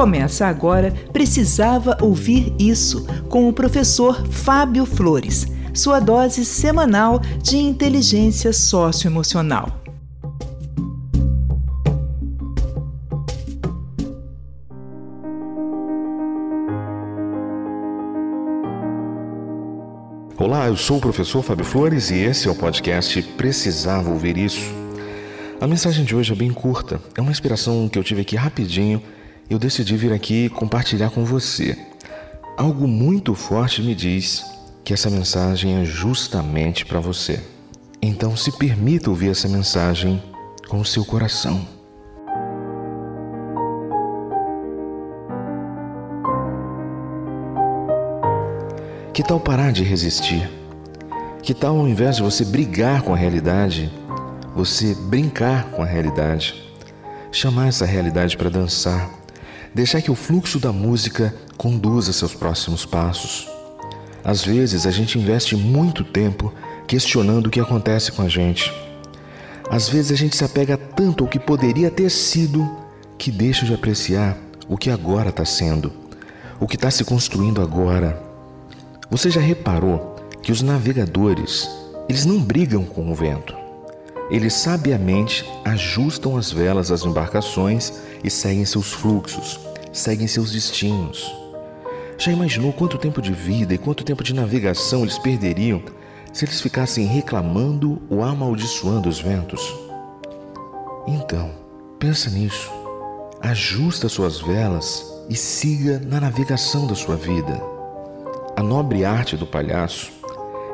Começa agora Precisava Ouvir Isso, com o professor Fábio Flores, sua dose semanal de inteligência socioemocional. Olá, eu sou o professor Fábio Flores e esse é o podcast Precisava Ouvir Isso. A mensagem de hoje é bem curta, é uma inspiração que eu tive aqui rapidinho eu decidi vir aqui compartilhar com você. Algo muito forte me diz que essa mensagem é justamente para você. Então se permita ouvir essa mensagem com o seu coração. Que tal parar de resistir? Que tal, ao invés de você brigar com a realidade, você brincar com a realidade? Chamar essa realidade para dançar, deixar que o fluxo da música conduza seus próximos passos. Às vezes a gente investe muito tempo questionando o que acontece com a gente. Às vezes a gente se apega tanto ao que poderia ter sido que deixa de apreciar o que agora está sendo, o que está se construindo agora você já reparou que os navegadores, eles não brigam com o vento. Eles sabiamente ajustam as velas às embarcações e seguem seus fluxos, seguem seus destinos. Já imaginou quanto tempo de vida e quanto tempo de navegação eles perderiam se eles ficassem reclamando ou amaldiçoando os ventos? Então, pensa nisso. Ajusta suas velas e siga na navegação da sua vida. A nobre arte do palhaço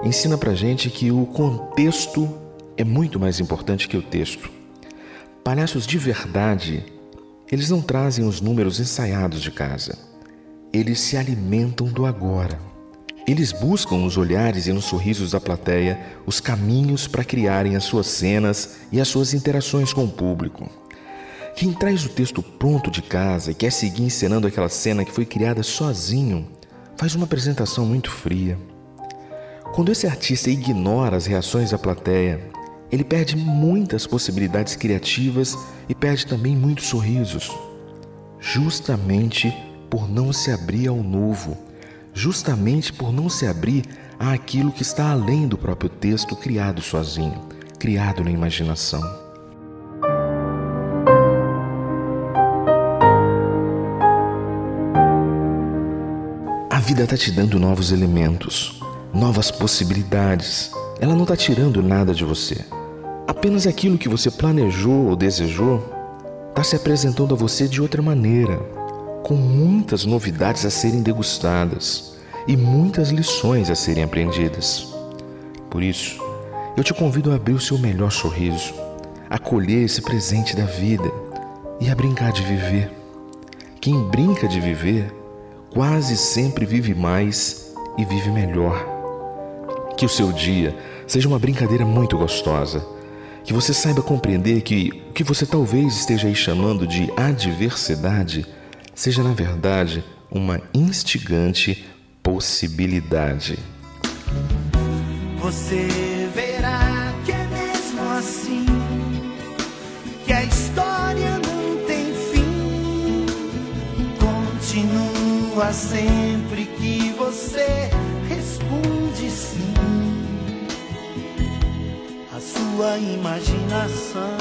ensina pra gente que o contexto é muito mais importante que o texto. Palhaços de verdade, eles não trazem os números ensaiados de casa. Eles se alimentam do agora. Eles buscam nos olhares e nos sorrisos da plateia os caminhos para criarem as suas cenas e as suas interações com o público. Quem traz o texto pronto de casa e quer seguir encenando aquela cena que foi criada sozinho faz uma apresentação muito fria. Quando esse artista ignora as reações da plateia, ele perde muitas possibilidades criativas e perde também muitos sorrisos, justamente por não se abrir ao novo, justamente por não se abrir àquilo que está além do próprio texto criado sozinho, criado na imaginação. vida está te dando novos elementos, novas possibilidades. Ela não está tirando nada de você. Apenas aquilo que você planejou ou desejou está se apresentando a você de outra maneira, com muitas novidades a serem degustadas e muitas lições a serem aprendidas. Por isso, eu te convido a abrir o seu melhor sorriso, a colher esse presente da vida e a brincar de viver. Quem brinca de viver quase sempre vive mais e vive melhor. Que o seu dia seja uma brincadeira muito gostosa. Que você saiba compreender que o que você talvez esteja aí chamando de adversidade seja, na verdade, uma instigante possibilidade. Você verá que é mesmo assim, que a história não tem fim. Continua sempre que você responde sim. Sua imaginação,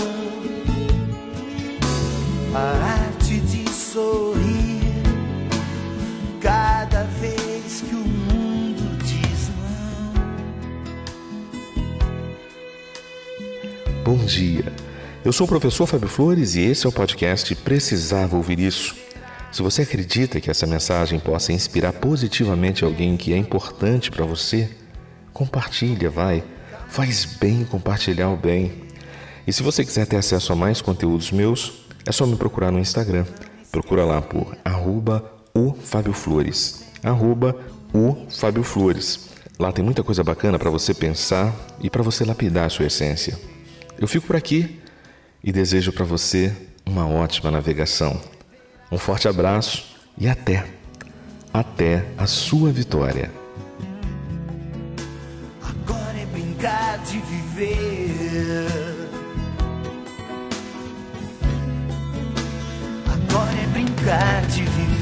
a arte de sorrir cada vez que o mundo diz não. Bom dia. Eu sou o professor Fábio Flores e esse é o podcast Precisava Ouvir Isso. Se você acredita que essa mensagem possa inspirar positivamente alguém que é importante para você, compartilha, vai. Faz bem compartilhar o bem. E se você quiser ter acesso a mais conteúdos meus, é só me procurar no Instagram. Procura lá por arroba o Fábio Flores. Arroba o Fábio Flores. Lá tem muita coisa bacana para você pensar e para você lapidar a sua essência. Eu fico por aqui e desejo para você uma ótima navegação. Um forte abraço e até, até a sua vitória. De viver. Agora é brincar. de viver.